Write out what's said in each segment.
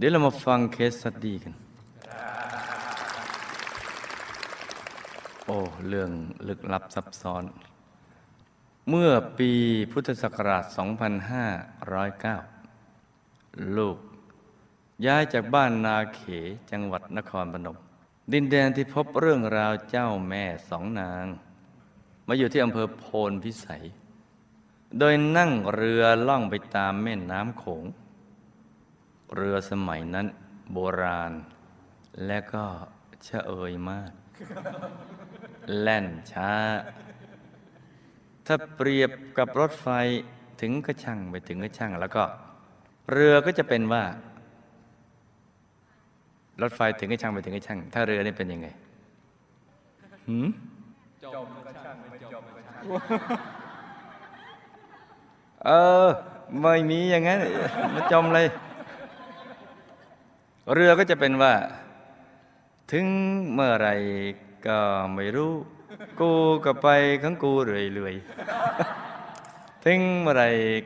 เดี๋ยวเรามาฟังเคสสตดีกัน โอ้ เรื่องลึกลับซับซ้อน เมื่อปีพุทธศักราช 2509 ลูก ย้ายจากบ้านนาเขจังหวัดนครพนมดินแดนที่พบเรื่องราวเจ้าแม่สองนาง มาอยู่ที่อำเภอโพนพิสัย โดยนั่งเรือล่องไปตามแม่น้ำโขง เรือสมัยนั้นโบราณ และก็เชะเอยมาก แล่นช้า ถ้าเปรียบกับรถไฟถึงก็ช่างไปถึงก็ช่างแล้วก็ เรือก็จะเป็นว่า รถไฟถึงก็ช่างไปถึงก็ช่าง ถ้าเรือนี่เป็นยังไงหืมจมก็ช่างไม่จมก็ช่างเออ ไม่มีอย่างนั้นมาจมเลย เรือก็จะเป็นว่า ถึงเมื่อไรก็ไม่รู้ กูก็ไปของกูเรื่อยๆถึงเมื่อไร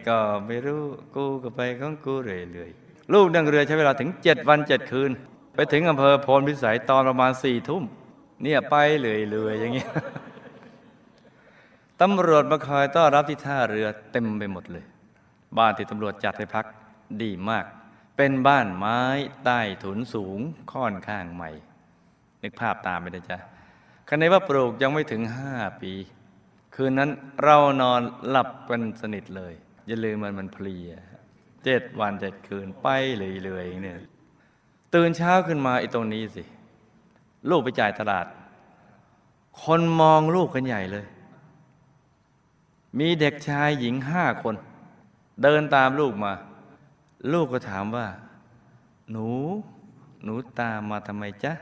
ก็ไม่รู้ กูก็ไปของกูเรื่อยๆลูกนั่งเรือใช้เวลาถึงเจ็ดวันเจ็ดคืน ไปถึงอำเภอโพนพิสัยตอนประมาณสี่ทุ่ม เนี่ยไปเรื่อยๆอย่างเงี้ยตำรวจมาคอยต้อนรับที่ท่าเรือเต็มไปหมดเลย บ้านที่ตำรวจจัดให้พักดีมาก เป็นบ้านไม้ใต้ถุนสูงค่อนข้างใหม่ นึกภาพตามไปนะจ๊ะคันในว่าปลูกยังไม่ถึงห้าปี คืนนั้นเรานอนหลับกันสนิทเลย อย่าลืมมันมันเพลียเจ็ดวันเจ็ดคืนไปเลยๆเนี่ยตื่นเช้าขึ้นมาไอ้ตรงนี้สิ ลูกไปจ่ายตลาด คนมองลูกกันใหญ่เลย มีเด็กชายหญิงห้าคน เดินตามลูกมา ลูกก็ถามว่า หนู หนูตามมาทำไมจ๊ะ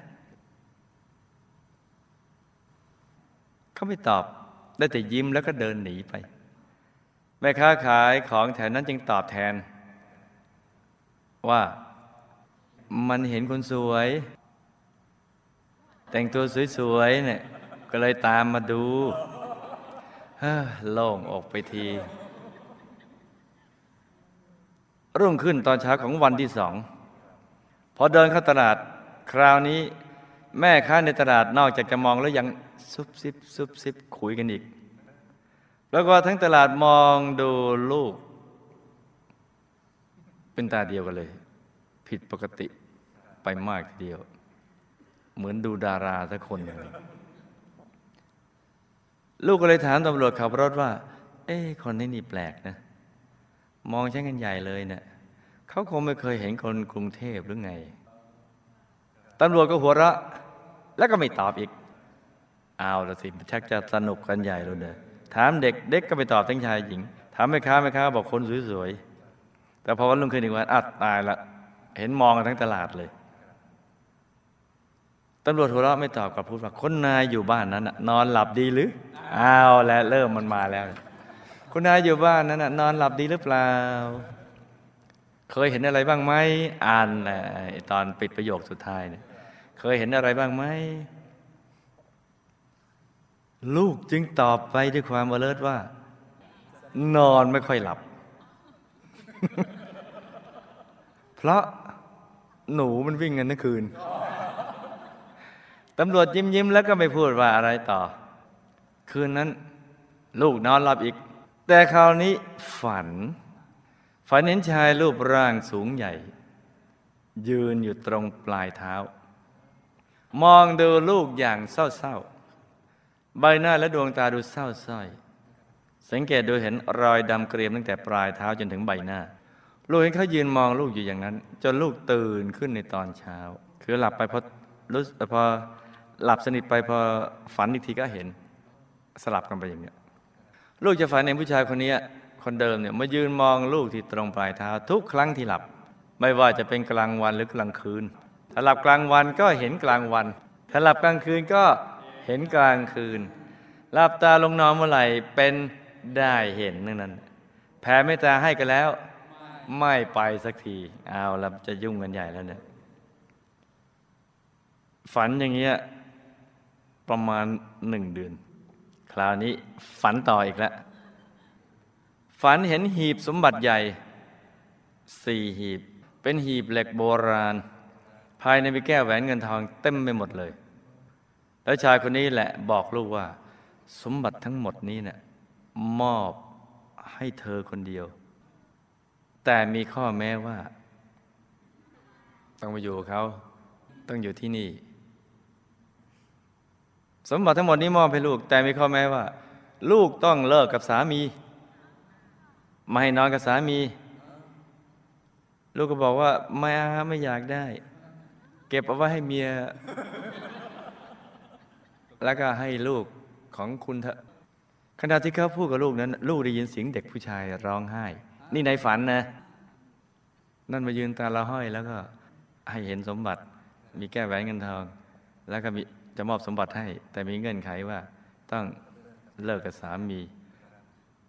เขาไม่ตอบได้แต่ยิ้มแล้วก็เดินหนีไป แม่ค้าขายของแถวนั้นจึงตอบแทน ว่ามันเห็นคนสวย แต่งตัวสวยๆเนี่ยก็เลยตามมาดูโล่งอกไปที รุ่งขึ้นตอนเช้าของวันที่สองพอเดินเข้าตลาดคราวนี้ แม่ค้าในตลาดนอกจากจะมองแล้วยังซุบซิบซุบซิบคุยกันอีก แล้วก็ทั้งตลาดมองดูลูก เป็นตาเดียวกันเลย ผิดปกติไปมากทีเดียว เหมือนดูดาราสักคนหนึ่งลูกก็เลยถามตำรวจขับรถว่า เอ๊ะคนนี้นี่แปลกนะ มองฉันกันใหญ่เลยเนะี่ยเขาคงไม่เคยเห็นคนกรุงเทพหรือไงตำรวจก็หัวเราะแล้วก็ไม่ตอบอีกเอาละสิชักจะสนุกกันใหญ่แล้วเนอะถามเด็กเด็กก็ไปตอบทั้งชายหญิง ถามแม่ค้าแม่ค้าบอกคนสวยๆแต่พอวันรุ่งขึ้นอีกวันอัดตายละเห็นมองกันทั้งตลาดเลยตำรวจหัวเราะไม่ตอบกับพูดว่าคนนายอยู่บ้านนั้นนอนหลับดีหรืออ้าวแล้วเริ่มมันมาแล้ว คุณนายอยู่บ้านนั้นนะนอนหลับดีหรือเปล่า เคยเห็นอะไรบ้างไหมอ่านตอนปิดประโยคสุดท้ายเนี่ยเคยเห็นอะไรบ้างไหมลูกจึงตอบไปด้วยความอเลิศว่า นอนไม่ค่อยหลับ เพราะหนูมันวิ่งกันทั้งคืนตำรวจยิ้มยิ้มแล้วก็ไม่พูดว่าอะไรต่อ คืนนั้น ลูกนอนหลับอีก แต่คราวนี้ฝัน ฝันเห็นชายรูปร่างสูงใหญ่ ยืนอยู่ตรงปลายเท้า มองดูลูกอย่างเศร้าๆ ใบหน้าและดวงตาดูเศร้าส้อย สังเกตดูเห็นรอยดำเกรียมตั้งแต่ปลายเท้าจนถึงใบหน้า ลูกเห็นเขายืนมองลูกอยู่อย่างนั้น จนลูกตื่นขึ้นในตอนเช้า คือหลับไปพอรู้พอหลับสนิทไปพอฝันอีกทีก็เห็นสลับกันไปอย่างเนี้ย ลูกจะฝันเห็นผู้ชายคนนี้คนเดิมเนี่ยมายืนมองลูกที่ตรงปลายเท้าทุกครั้งที่หลับ ไม่ว่าจะเป็นกลางวันหรือกลางคืน ถ้าหลับกลางวันก็เห็นกลางวัน ถ้าหลับกลางคืนก็เห็นกลางคืนหลับตาลงนอนเมื่อไหร่เป็นได้เห็นนั่นนั้นแผ่เมตตาให้กันแล้ว ไม่ไปสักทีเอาแล้วจะยุ่งกันใหญ่แล้วเนี่ยฝันอย่างเงี้ยประมาณหนึ่งเดือน คราวนี้ฝันต่ออีกแล้ว ฝันเห็นหีบสมบัติใหญ่สี่หีบ เป็นหีบเหล็กโบราณ ภายในมีแก้วแหวนเงินทองเต็มไปหมดเลย แล้วชายคนนี้แหละบอกลูกว่า สมบัติทั้งหมดนี้เนี่ยมอบให้เธอคนเดียว แต่มีข้อแม้ว่า ต้องมาอยู่เขา ต้องอยู่ที่นี่ สมบัติทั้งหมดนี้มอบให้ลูก แต่มีข้อแม้ว่า ลูกต้องเลิกกับสามี ไม่ให้นอนกับสามี ลูกก็บอกว่าไม่ไม่อยากได้ เก็บเอาไว้ให้เมีย แล้วก็ให้ลูกของคุณเถอะขณะที่เขาพูดกับลูกนั้น ลูกได้ยินเสียงเด็กผู้ชายร้องไห้ นี่ในฝันนะ นั่นมายืนตาละห้อยแล้วก็ให้เห็นสมบัติ มีแก้วแหวนเงินทอง แล้วก็มี จะมอบสมบัติให้ แต่มีเงื่อนไขว่าต้องเลิกกับสามี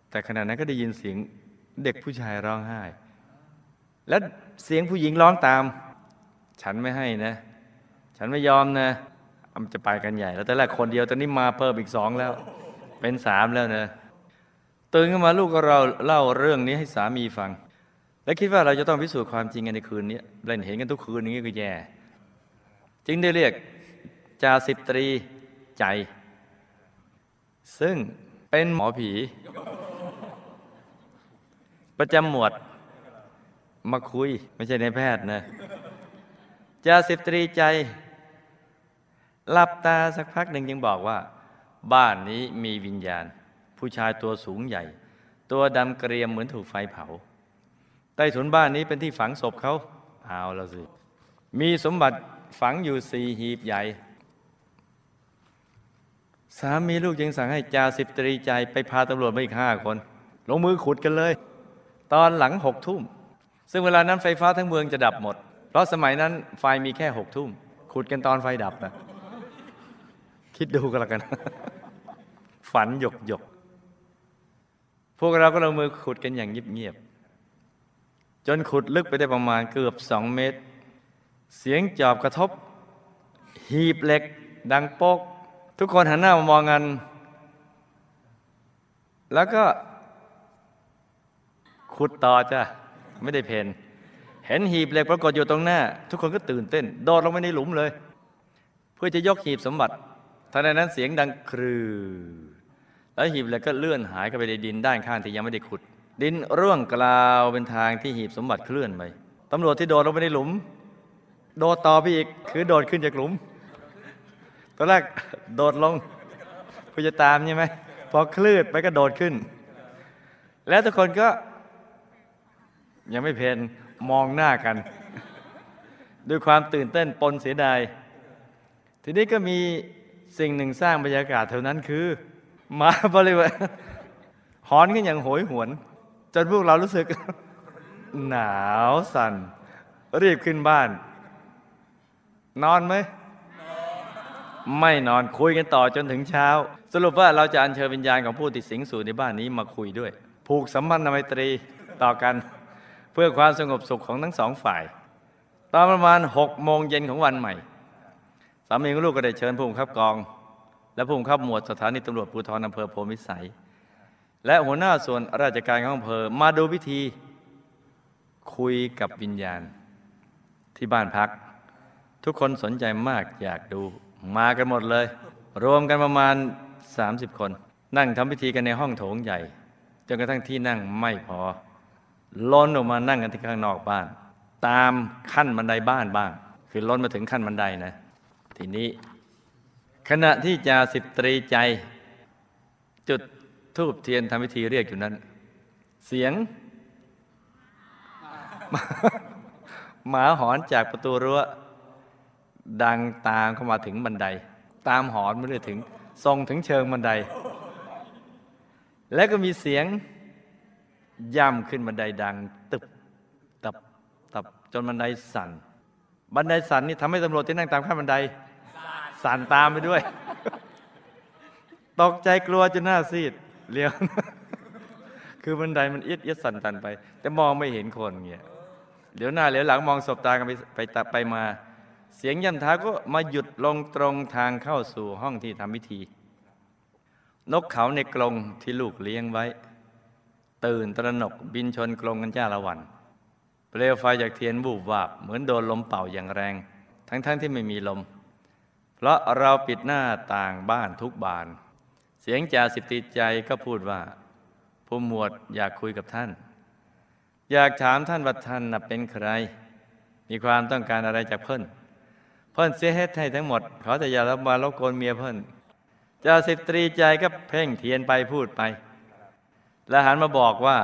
แต่ขณะนั้นก็ได้ยินเสียงเด็กผู้ชายร้องไห้ แล้วเสียงผู้หญิงร้องตาม ฉันไม่ให้นะ ฉันไม่ยอมนะอะมันจะไปกันใหญ่ แล้วแต่แรกคนเดียวตอนนี้มาเพิ่มอีกสองแล้ว เป็นสามแล้วนะตื่นขึ้นมาลูกก็เราเล่าเรื่องนี้ให้สามีฟัง และคิดว่าเราจะต้องพิสูจน์ความจริงกันในคืนนี้เล่นเห็นกันทุกคืนอย่างนี้ก็แย่ จึงได้เรียก จาสิบตรีใจ ซึ่งเป็นหมอผี ประจำหมวด มาคุยไม่ใช่ในแพทย์นะจาสิบตรีใจหลับตาสักพักหนึ่งยังบอกว่า บ้านนี้มีวิญญาณ ผู้ชายตัวสูงใหญ่ ตัวดำเกรียมเหมือนถูกไฟเผา ใต้ถุนบ้านนี้เป็นที่ฝังศพเขาเอาล้วสิ มีสมบัติฝังอยู่สี่หีบใหญ่ สามีลูกจึงสั่งให้จ่าสิบตรีใจไปพาตำรวจมาอีกห้าคน ลงมือขุดกันเลย ตอนหลังหกทุ่ม ซึ่งเวลานั้นไฟฟ้าทั้งเมืองจะดับหมด เพราะสมัยนั้นไฟมีแค่หกทุ่ม ขุดกันตอนไฟดับนะ คิดดูกันละกัน ฝันหยกหยก พวกเราก็ลงมือขุดกันอย่างเงียบๆ จนขุดลึกไปได้ประมาณเกือบสองเมตร เสียงจอบกระทบ หีบเหล็ก ดังโป๊ก ทุกคนหันหน้ามามองกัน แล้วก็ขุดต่อจ้ะไม่ได้เพนเห็นหีบเหล็กปรากฏอยู่ตรงหน้า ทุกคนก็ตื่นเต้น โดดลงไปในหลุมเลย เพื่อจะยกหีบสมบัติทันใดนั้นเสียงดังครือ แล้วหีบเหล็กก็เลื่อนหายเข้าไปในดินด้านข้างที่ยังไม่ได้ขุด ดินร่วงกลาวเป็นทางที่หีบสมบัติเคลื่อนไปตำรวจที่โดดลงไปในหลุม โดดต่อไปอีกคือโดดขึ้นจากหลุม ตอนแรกโดดลงเพื่อจะตามใช่ไหมพอคลื่นไปก็โดดขึ้น แล้วทุกคนก็ ยังไม่เพนมองหน้ากัน ด้วยความตื่นเต้นปนเสียดาย ทีนี้ก็มีสิ่งหนึ่งสร้างบรรยากาศเท่านั้นคือหมาบริเวณหอนกันอย่างโหยหวน จนพวกเรารู้สึก หนาวสั่นรีบขึ้นบ้าน นอนไหม ไม่นอนคุยกันต่อจนถึงเช้า สรุปว่าเราจะอัญเชิญวิญญาณของผู้ติดสิงสู่ในบ้านนี้มาคุยด้วย ผูกสัมพันธไมตรีต่อกัน เพื่อความสงบสุขของทั้งสองฝ่าย ตอนประมาณหกโมงเย็นของวันใหม่สามีของลูกก็ได้เชิญผู้บังคับกอง และผู้บังคับหมวดสถานีตำรวจภูธรอำเภอโพมิสัย และหัวหน้าส่วนราชการของอำเภอมาดูพิธีคุยกับวิญญาณที่บ้านพัก ทุกคนสนใจมากอยากดู มากันหมดเลย รวมกันประมาณ 30 คน นั่งทำพิธีกันในห้องโถงใหญ่ จนกระทั่งที่นั่งไม่พอ ล้นออกมานั่งกันที่ข้างนอกบ้าน ตามขั้นบันไดบ้านบ้าง คือล้นมาถึงขั้นบันไดนะ ทีนี้ ขณะที่จ่าสิบตรีใจ จุดทูบเทียนทำพิธีเรียกอยู่นั้น เสียงหมาหอนจากประตูรั้ว ดังตามเข้ามาถึงบันได ตามหอนไม่ได้ถึงส่งถึงเชิงบันได แล้วก็มีเสียงย่ำขึ้นบันไดดังตึบตับตับจนบันไดสั่น บันไดสั่นนี่ทำให้ตำรวจที่นั่งตามขั้นบันได สั่นตามไปด้วย ตกใจกลัวจนหน้าซีดเลี้ยวคือบันไดมันเอียดเอียดสั่นตันไป แต่มองไม่เห็นคนเงี้ยเดี๋ยวหน้าเดี๋ยวหลังมองสบตากันไปไปไปมา เสียงย่ำเท้าก็มาหยุดลงตรงทางเข้าสู่ห้องที่ทำพิธี นกเขาในกรงที่ลูกเลี้ยงไว้ ตื่นตระหนกบินชนกรงกันจ้าละวัน เปลวไฟจากเทียนบูบวาบเหมือนโดนลมเป่าอย่างแรง ทั้งๆทที่ไม่มีลม เพราะเราปิดหน้าต่างบ้านทุกบาน เสียงจ่าสิบตีใจก็พูดว่าผู้หมวดอยากคุยกับท่าน อยากถามท่านว่าท่านเป็นใคร มีความต้องการอะไรจากเพิ่น เพิ่นเสียเฮ็ดให้ทั้งหมดเขาแต่อย่ารับมารบกวนเมียเพิ่นจ่าสิบตรีใจก็เพ่งเทียนไปพูดไป แล้วหันมาบอกว่า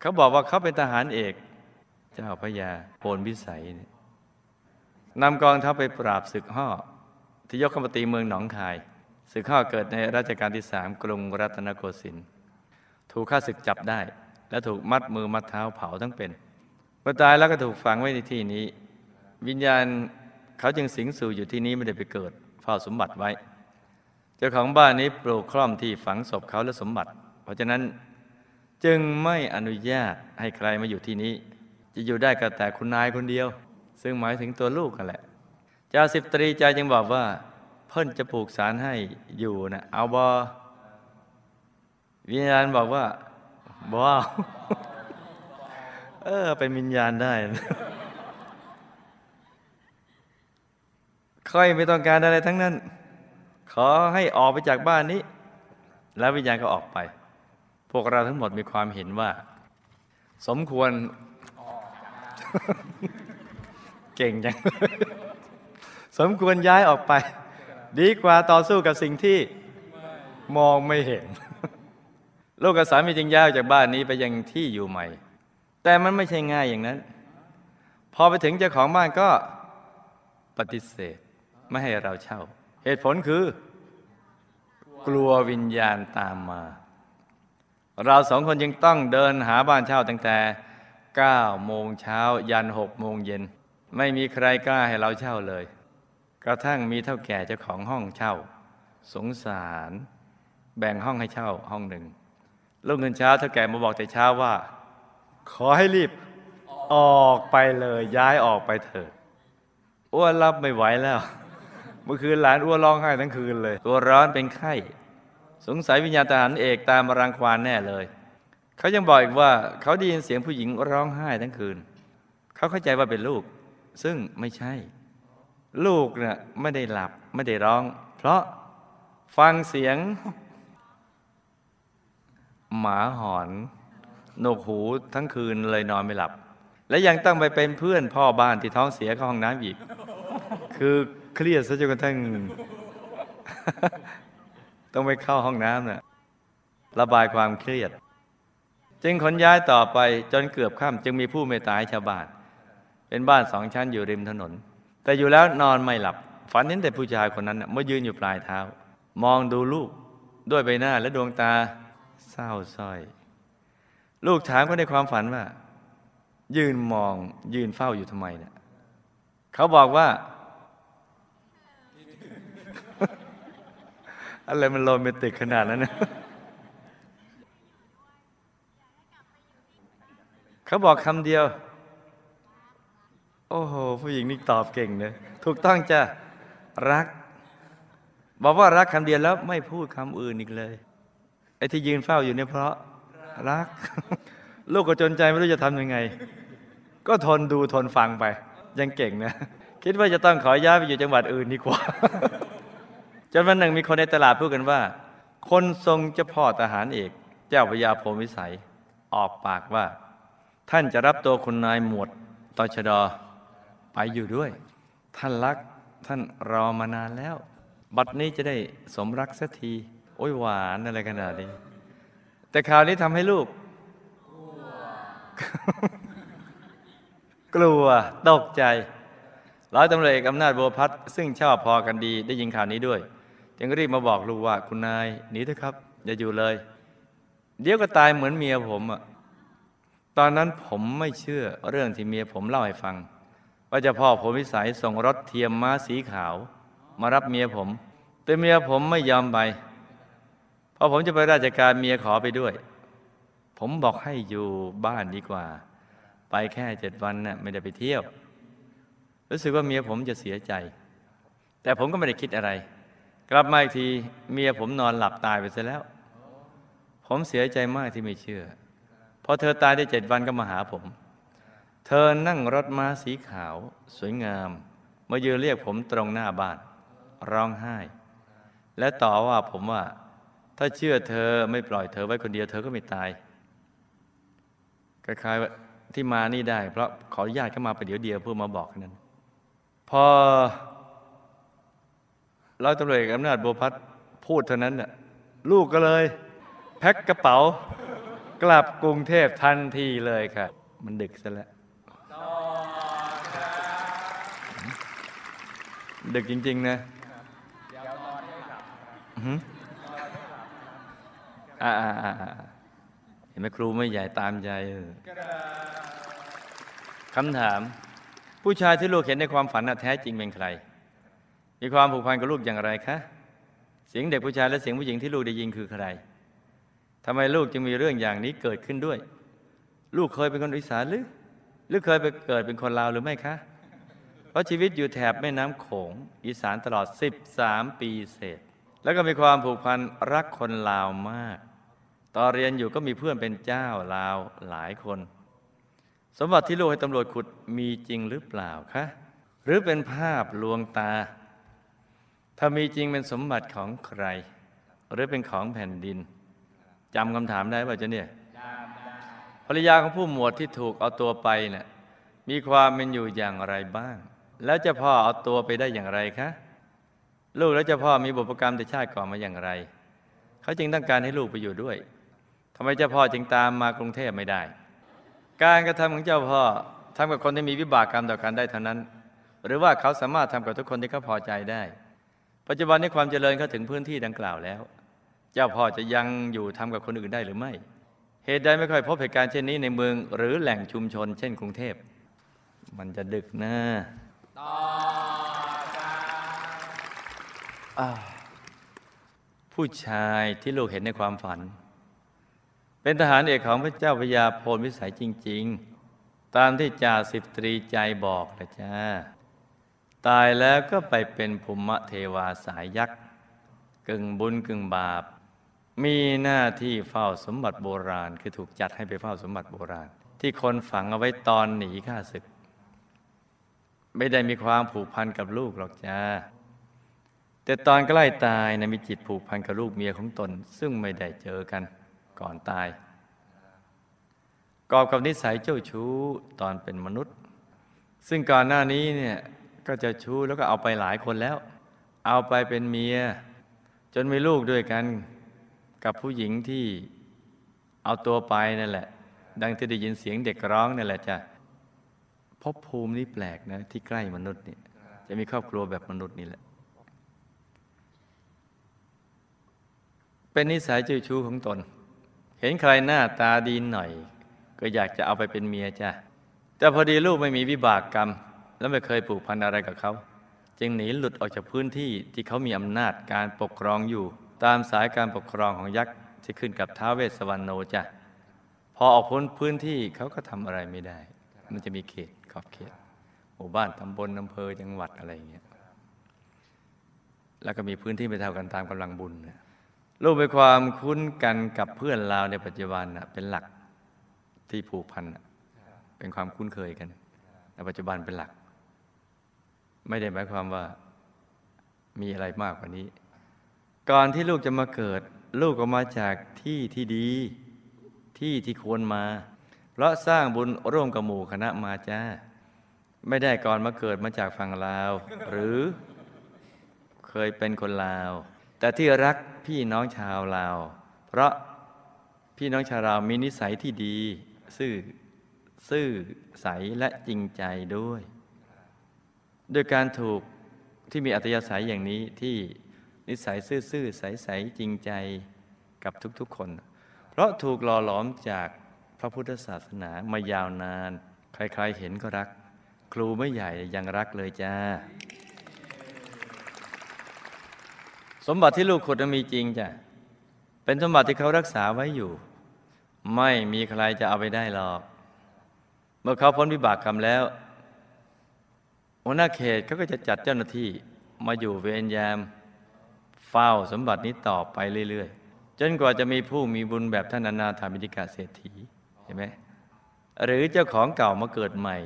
เขาบอกว่าเขาเป็นทหารเอก เจ้าพระยาโพนพิสัยเนี่ยนำกองทัพไปปราบศึกห่อที่ยกขมตีเมืองหนองคาย ศึกห่อเกิดในรัชกาลที่สามกรุงรัตนโกสินทร์ถูกข้าศึกจับได้ และถูกมัดมือมัดเท้าเผาทั้งเป็นเมื่อตายแล้วก็ถูกฝังไว้ในที่นี้ วิญญาณ เขาจึงสิงสู่อยู่ที่นี้ไม่ได้ไปเกิดเฝ้าสมบัติไว้ เจ้าของบ้านนี้ปลูกคล่อมที่ฝังศพเขาและสมบัติ เพราะฉะนั้นจึงไม่อนุญาตให้ใครมาอยู่ที่นี้ จะอยู่ได้ก็แต่คุณนายคนเดียว ซึ่งหมายถึงตัวลูกกันแหละเจ้าสิบตรีใจจึงบอกว่า เพิ่นจะปลูกสารให้อยู่นะเอาบอวิญญาณบอกว่าบอเอาเออเป็นวิญญาณได้นะ ค่อยไม่ต้องการอะไรทั้งนั้น ขอให้ออกไปจากบ้านนี้ แล้ววิญญาณก็ออกไป พวกเราทั้งหมดมีความเห็นว่า สมควรเก่งจังสมควรย้ายออกไป ดีกว่าต่อสู้กับสิ่งที่มองไม่เห็น ลูกกับสามีจึงย้ายออกจากบ้านนี้ไปยังที่อยู่ใหม่ แต่มันไม่ใช่ง่ายอย่างนั้น พอไปถึงเจ้าของบ้านก็ปฏิเสธ ไม่ให้เราเช่า เหตุผลคือ กลัววิญญาณตามมา เราสองคนยังต้องเดินหาบ้านเช่าตั้งแต่9โมงเช้ายัน6โมงเย็น ไม่มีใครกล้าให้เราเช่าเลย กระทั่งมีเท่าแก่เจ้าของห้องเช่า สงสาร แบ่งห้องให้เช่าห้องหนึ่งลูกเงินเช้าเท่าแก่มาบอกแต่เช้าว่า ขอให้รีบออกไปเลยย้ายออกไปเถิดอ้วนรับไม่ไหวแล้ว เมื่อคืนหลานอ้วนร้องไห้ทั้งคืนเลย ตัวร้อนเป็นไข้ สงสัยวิญญาณทหารเอกตามมารังควานแน่เลย เขายังบอกอีกว่าเขาได้ยินเสียงผู้หญิงร้องไห้ทั้งคืน เขาเข้าใจว่าเป็นลูก ซึ่งไม่ใช่ ลูกเนี่ยไม่ได้หลับไม่ได้ร้อง เพราะฟังเสียง หมาหอนหนกหูทั้งคืนเลยนอนไม่หลับ และยังต้องไปเป็นเพื่อนพ่อบ้านที่ท้องเสียเข้าห้องน้ำอีก คือ เครียดซะจนกระทั่งต้องไปเข้าห้องน้ำน่ะระบายความเครียด จึงขนย้ายต่อไปจนเกือบค่ำจึงมีผู้เมตตาให้ชาวบ้าน เป็นบ้านสองชั้นอยู่ริมถนน แต่อยู่แล้วนอนไม่หลับ ฝันเห็นแต่ผู้ชายคนนั้นน่ะมายืนอยู่ปลายเท้า มองดูลูกด้วยใบหน้าและดวงตาเศร้าสร้อย ลูกถามเขาในความฝันว่า ยืนมองยืนเฝ้าอยู่ทำไมเนี่ยเขาบอกว่า อะไรมันโรแมนติกขนาดนั้นนะเขาบอกคำเดียว โอ้โห ผู้หญิงนี่ตอบเก่งเนะถูกต้องจ้ะรัก บอกว่ารักคำเดียวแล้วไม่พูดคำอื่นอีกเลย ไอ้ที่ยืนเฝ้าอยู่เนี่ยเพราะรัก ลูกก็จนใจไม่รู้จะทำยังไง ก็ทนดูทนฟังไป ยังเก่งนะ คิดว่าจะต้องขอย้ายไปอยู่จังหวัดอื่นดีกว่า จนวันหนึ่งมีคนในตลาดพูดกันว่า คนทรงเจ้าพ่อทหารเอก เจ้าพระยาพมวิสัย ออกปากว่า ท่านจะรับตัวคุณนายหมวดตชดไปอยู่ด้วย ท่านรักท่านรอมานานแล้ว บัดนี้จะได้สมรักสักที โอ้ยหวานอะไรขนาดนี้ แต่ข่าวนี้ทำให้ลูก กลัวตกใจร้อยตำรวจเอกอำนาจบัวพัฒซึ่งชอบพอกันดีได้ยินข่าวนี้ด้วย จึงรีบมาบอกลูกว่าคุณนายหนีเถอะครับ อย่าอยู่เลย เดี๋ยวก็ตายเหมือนเมียผมอะตอนนั้นผมไม่เชื่อเรื่องที่เมียผมเล่าให้ฟัง ว่าจะพ่อผมวิสัยส่งรถเทียมม้าสีขาว มารับเมียผม แต่เมียผมไม่ยอมไปพอผมจะไปราชการเมียขอไปด้วย ผมบอกให้อยู่บ้านดีกว่า ไปแค่เจ็ดวันน่ะไม่ได้ไปเที่ยว รู้สึกว่าเมียผมจะเสียใจ แต่ผมก็ไม่ได้คิดอะไร กลับมาอีกทีเมียผมนอนหลับตายไปซะแล้ว ผมเสียใจมากที่ไม่เชื่อพอเธอตายได้เจ็ดวันก็มาหาผม เธอนั่งรถม้าสีขาว สวยงาม มายืนเรียกผมตรงหน้าบ้าน ร้องไห้ และต่อว่าผมว่า ถ้าเชื่อเธอไม่ปล่อยเธอไว้คนเดียวเธอก็ไม่ตายคล้ายๆที่มานี่ได้ เพราะขออนุญาตเข้ามาไปเดี๋ยวเดียวเพื่อมาบอกนั้น พอ ร้อยตำรวจเอกอำนาจบัวพัฒพูดเท่านั้นน่ะลูกก็เลย แพ็คกระเป๋า กลับกรุงเทพทันทีเลยค่ะ มันดึกซะแล้วดึกจริง ๆ นะอือหืออ่าอ่าอ่าอ่าเห็นไหมครูไม่ใหญ่ตามใจคำถาม ผู้ชายที่ลูกเห็นในความฝันน่ะแท้จริงเป็นใคร มีความผูกพันกับลูกอย่างไรคะ เสียงเด็กผู้ชายและเสียงผู้หญิงที่ลูกได้ยินคือใครทำไมลูกจึงมีเรื่องอย่างนี้เกิดขึ้นด้วย ลูกเคยเป็นคนอีสานหรือ หรือเคยไปเกิดเป็นคนลาวหรือไม่คะ เพราะชีวิตอยู่แถบแม่น้ำโขงอีสานตลอด 13 ปีเศษ แล้วก็มีความผูกพันรักคนลาวมาก ตอนเรียนอยู่ก็มีเพื่อนเป็นเจ้าลาวหลายคน สมบัติที่ลูกให้ตำรวจขุดมีจริงหรือเปล่าคะ หรือเป็นภาพลวงตา ถ้ามีจริงเป็นสมบัติของใคร หรือเป็นของแผ่นดินจำคำถามได้ป่ะจ๊ะเนี่ยภรรยาของผู้หมวดที่ถูกเอาตัวไปเนะ่ยมีความเป็นอยู่อย่างไรบ้าง แล้วเจ้าพ่อเอาตัวไปได้อย่างไรคะลูกและเจ้าพ่อมีบุพกรรมแต่ชาติก่อนมาอย่างไร เขาจึงต้องการให้ลูกไปอยู่ด้วยทำไมเจ้าพ่อจึงตามมากรุงเทพไม่ได้ การกระทำของเจ้าพ่อทำกับคนที่มีวิบากกรรมต่อกันได้เท่านั้น หรือว่าเขาสามารถทำกับทุกคนที่เขาพอใจได้ ปัจจุบันนี้ความเจริญเข้าถึงพื้นที่ดังกล่าวแล้ว เจ้าพ่อจะยังอยู่ทำกับคนอื่นได้หรือไม่ เหตุใดไม่ค่อยพบเหตุการณ์เช่นนี้ในเมืองหรือแหล่งชุมชน เช่นกรุงเทพ มันจะดึกนะอ้าวผู้ชายที่ลูกเห็นในความฝัน เป็นทหารเอกของพระเจ้าพระยาโพลวิสัยจริง ๆ ตามที่จ่าสิบตรีใจบอกนะจ้า ตายแล้วก็ไปเป็นภูมิเทวาสายยักษ์กึ่งบุญกึ่งบาป มีหน้าที่เฝ้าสมบัติโบราณ คือถูกจัดให้ไปเฝ้าสมบัติโบราณ ที่คนฝังเอาไว้ตอนหนีข้าศึก ไม่ได้มีความผูกพันกับลูกหรอกจ้าแต่ตอนใกล้ตายนะมีจิตผูกพันกับลูกเมียของตน ซึ่งไม่ได้เจอกันก่อนตายกอบกับนิสัยเจ้าชู้ตอนเป็นมนุษย์ ซึ่งก่อนหน้านี้เนี่ย ก็จะชู้แล้วก็เอาไปหลายคนแล้ว เอาไปเป็นเมีย จนมีลูกด้วยกันกับผู้หญิงที่เอาตัวไปนั่นแหละ ดังที่ได้ยินเสียงเด็กร้องนั่นแหละจ้ะภพภูมินี่แปลกนะ ที่ใกล้มนุษย์นี่จะมีครอบครัวแบบมนุษย์นี่แหละ เป็นนิสัยเจ้าชู้ของตน เห็นใครหน้าตาดีหน่อย ก็อยากจะเอาไปเป็นเมียจ้ะแต่พอดีลูกไม่มีวิบากกรรม แล้วไม่เคยผูกพันอะไรกับเขา จึงหนีหลุดออกจากพื้นที่ที่เขามีอำนาจการปกครองอยู่ ตามสายการปกครองของยักษ์ที่ขึ้นกับท้าวเวสสวรรณโนจ้ะพอออกพ้นพื้นที่เขาก็ทำอะไรไม่ได้ มันจะมีเขตขอบเขตหมู่บ้านตำบลอำเภอจังหวัดอะไรอย่างเงี้ยแล้วก็มีพื้นที่ไม่เท่ากันตามกำลังบุญนะลูกมีความคุ้นกันกับเพื่อนเราในปัจจุบันเป็นหลักที่ผูกพันเป็นความคุ้นเคยกันในปัจจุบันเป็นหลัก ไม่ได้หมายความว่ามีอะไรมากกว่านี้ ก่อนที่ลูกจะมาเกิด ลูกก็มาจากที่ที่ดีที่ที่ควรมา เพราะสร้างบุญร่วมกับหมู่คณะมาจ้า ไม่ได้ก่อนมาเกิดมาจากฝั่งลาว หรือเคยเป็นคนลาว แต่ที่รักพี่น้องชาวลาว เพราะพี่น้องชาวลาวมีนิสัยที่ดี ซื่อซื่อใสและจริงใจด้วย โดยการถูกที่มีอัตยาศัยอย่างนี้ที่นิสัยซื่อๆใสๆจริงใจกับทุกๆคน เพราะถูกหล่อหลอมจากพระพุทธศาสนามายาวนาน ใครๆเห็นก็รัก ครูไม่ใหญ่ยังรักเลยจ้า สมบัติที่ลูกขุดมีจริงจ้ะเป็นสมบัติที่เขารักษาไว้อยู่ ไม่มีใครจะเอาไปได้หรอก เมื่อเขาพ้นวิบากกรรมแล้ว หัวหน้าเขตเขาก็จะจัดเจ้าหน้าที่มาอยู่เวรยามเฝ้าสมบัตินี้ต่อไปเรื่อยๆ จนกว่าจะมีผู้มีบุญแบบท่านอนาถามิติกาเศรษฐีเห็นไหมหรือเจ้าของเก่ามาเกิดใหม่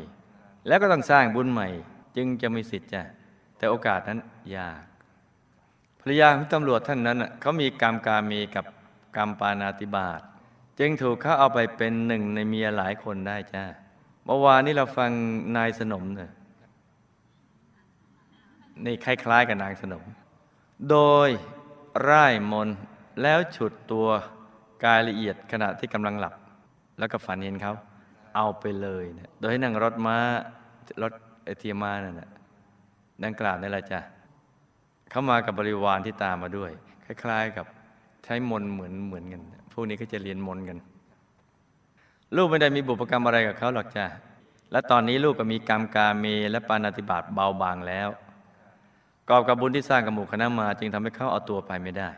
แล้วก็ต้องสร้างบุญใหม่ จึงจะมีสิทธิ์จ้ะแต่โอกาสนั้นยากภรรยาของตำรวจท่านนั้นเขามีกรรมการมีกับกรรมปานาติบาตจึงถูกเขาเอาไปเป็นหนึ่งในเมียหลายคนได้จ้าเมื่อวานนี้เราฟังนายสนมเนี่ย นี่คล้ายๆกับนางสนม โดยร่ายมนแล้วฉุดตัวกายละเอียดขณะที่กำลังหลับ แล้วก็ฝันเห็นเขาเอาไปเลยนี่ยโดยให้นั่งรถม้ารถไอทีมานั่นแหละดังกล่าวนี่แหละจ้ะเขามากับบริวารที่ตามมาด้วย คล้าย ๆกับใช้มนเหมือนเหมือนกัน พวกนี้ก็จะเรียนมนกัน ลูกไม่ได้มีบุพกรรมอะไรกับเขาหรอกจ้ะและตอนนี้ลูกก็มีกรรมกาเมและปานาติบาตเบาบางแล้ว กอบกับบุญที่สร้างกับหมู่คณะมา จึงทำให้เขาเอาตัวไปไม่ได้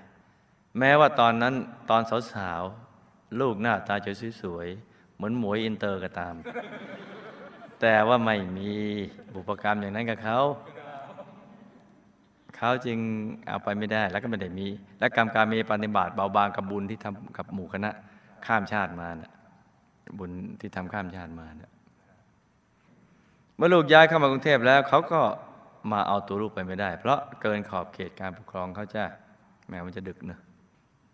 แม้ว่าตอนนั้นตอนสาวๆลูกหน้าตาจะสวยๆเหมือนหมวยอินเตอร์ก็ตาม แต่ว่าไม่มีบุพกรรมอย่างนั้นกับเขาเขาจึงเอาไปไม่ได้แล้วก็ไม่ได้มี และกรรมกาเมปานาติบาตเบาบางกับบุญที่ทำกับหมู่คณะข้ามชาติมานะบุญที่ทำข้ามชาติมานะเมื่อลูกย้ายเข้ามากรุงเทพแล้วเขาก็ มาเอาตัวลูกไปไม่ได้ เพราะเกินขอบเขตการปกครองเขาจ้าแม้มันจะดึกเนอะ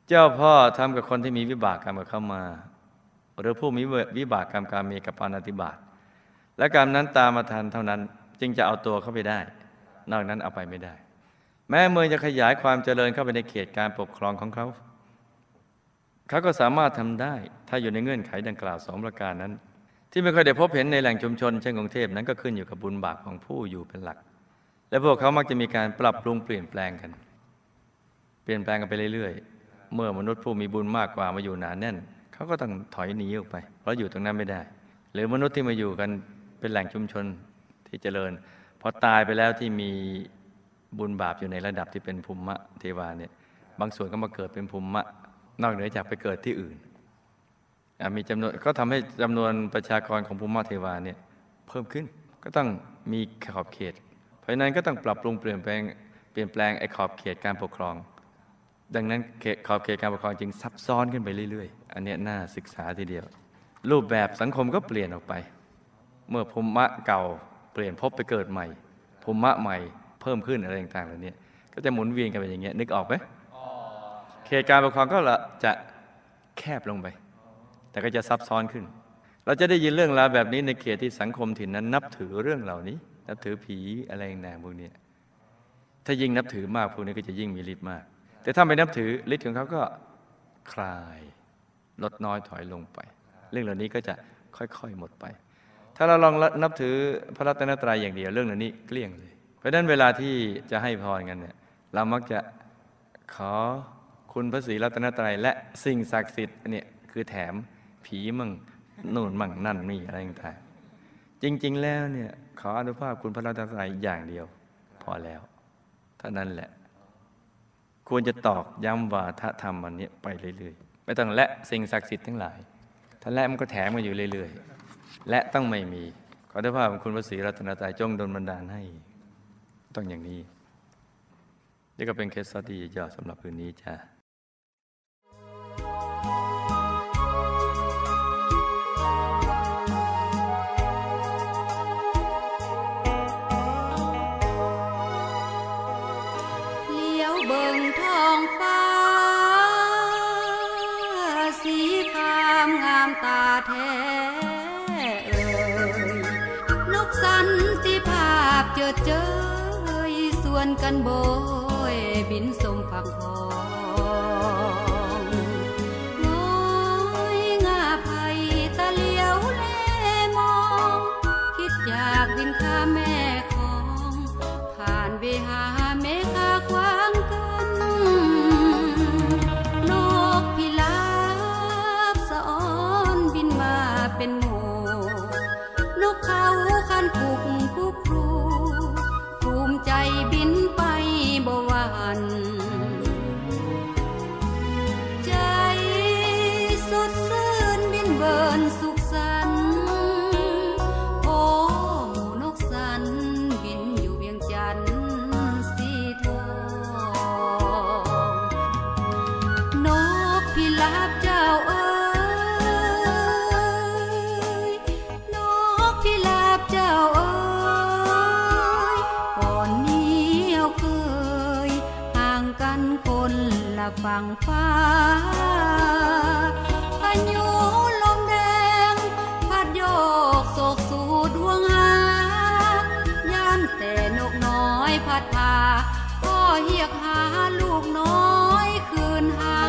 เจ้าพ่อทำกับคนที่มีวิบากกรรมกับเข้ามา หรือผู้มีวิบากกรรมการมีกับปานาติบาตและกรรมนั้นตามมาทันเท่านั้น จึงจะเอาตัวเข้าไปได้ นอกนั้นเอาไปไม่ได้ แม้เมืองจะขยายความเจริญเข้าไปในเขตการปกครองของเขาเขาก็สามารถทำได้ ถ้าอยู่ในเงื่อนไขดังกล่าวสองประการนั้น ที่ไม่เคยได้พบเห็นในแหล่งชุมชนเช่นกรุงเทพนั้นก็ขึ้นอยู่กับบุญบาปของผู้อยู่เป็นหลัก และพวกเขามักจะมีการปรับปรุงเปลี่ยนแปลงกัน เปลี่ยนแปลงกันไปเรื่อยๆ เมื่อมนุษย์ผู้มีบุญมากกว่ามาอยู่หนานแน่น เขาก็ต้องถอยหนีออกไป เพราะอยู่ตรงนั้นไม่ได้ หรือมนุษย์ที่มาอยู่กันเป็นแหล่งชุมชนที่เจริญพอตายไปแล้วที่มีบุญบาปอยู่ในระดับที่เป็นภูมิเทวาเนี่ยบางส่วนก็มาเกิดเป็นภูมินอกเหนือจากไปเกิดที่อื่นมีจำนวนก็ทำให้จำนวนประชากรของภูมิเทวาเนี่ยเพิ่มขึ้นก็ต้องมีขอบเขต ราะนั้นก็ต้องปรับปรุงเปลี่ยนแปลงเปลี่ยนแปลงไอ้ขอบเขตการปกครอง ดังนั้นขอบเขตการปกครองจึงซับซ้อนขึ้นไปเรื่อยๆ อันนี้น่าศึกษาทีเดียว รูปแบบสังคมก็เปลี่ยนออกไป เมื่อภูมิเก่าเปลี่ยนพบไปเกิดใหม่ภูมิใหม่เพิ่มขึ้นอะไรต่างๆเหล่านี้ก็จะหมุนเวียนกันไปอย่างเงี้ยนึกออกไหมเขตการปกครองก็จะแคบลงไป แต่ก็จะซับซ้อนขึ้น เราจะได้ยินเรื่องราวแบบนี้ในเขตที่สังคมถิ่นนั้นนับถือเรื่องเหล่านี้ นับถือผีอะไรต่างพวกนี้ถ้ายิ่งนับถือมากพวกนี้ก็จะยิ่งมีฤทธิ์มาก แต่ถ้าไม่นับถือฤทธิ์ของเขาก็คลายลดน้อยถอยลงไป เรื่องเหล่านี้ก็จะค่อยๆหมดไป ถ้าเราลองนับถือพระรัตนตรัยอย่างเดียวเรื่องเหล่านี้เกลี้ยงเลย เพราะฉะนั้นเวลาที่จะให้พรกันเนี่ยเรามักจะขอคุณพระศรีรัตนตรัยและสิ่งศักดิ์สิทธิ์เนี่ยคือแถมผีมั่งนู่นมั่งนั่นมีอะไรต่าง จริง ๆ แล้วเนี่ยขออนุภาพคุณพระรัตนตรัยอย่างเดียว พอแล้วเท่านั้นแหละ ควรจะตอกย้ำวาทธรรมมันนี้ไปเรื่อยๆไม่ต้องและสิ่งศักดิ์สิทธิ์ทั้งหลาย ถ้าและมันก็แถมมาอยู่เรื่อยๆ และต้องไม่มี ขออนุภาพคุณพระศรีรัตนตรัยจงดลบันดาลให้ ต้องอย่างนี้ นี่ก็เป็นเคสสตีย่อสำหรับคืนนี้จ้า วนกันโบยบินสมฝักทองงอยงาภัยตะเลียวแลมอง คิดอยากบินข้าแม่ของ ผ่านไปหา พายุลมแดง พัดโยกโศกสูดวงหายามแต่นกน้อยพัดพา ก็เฮียกหาลูกน้อยคืนหา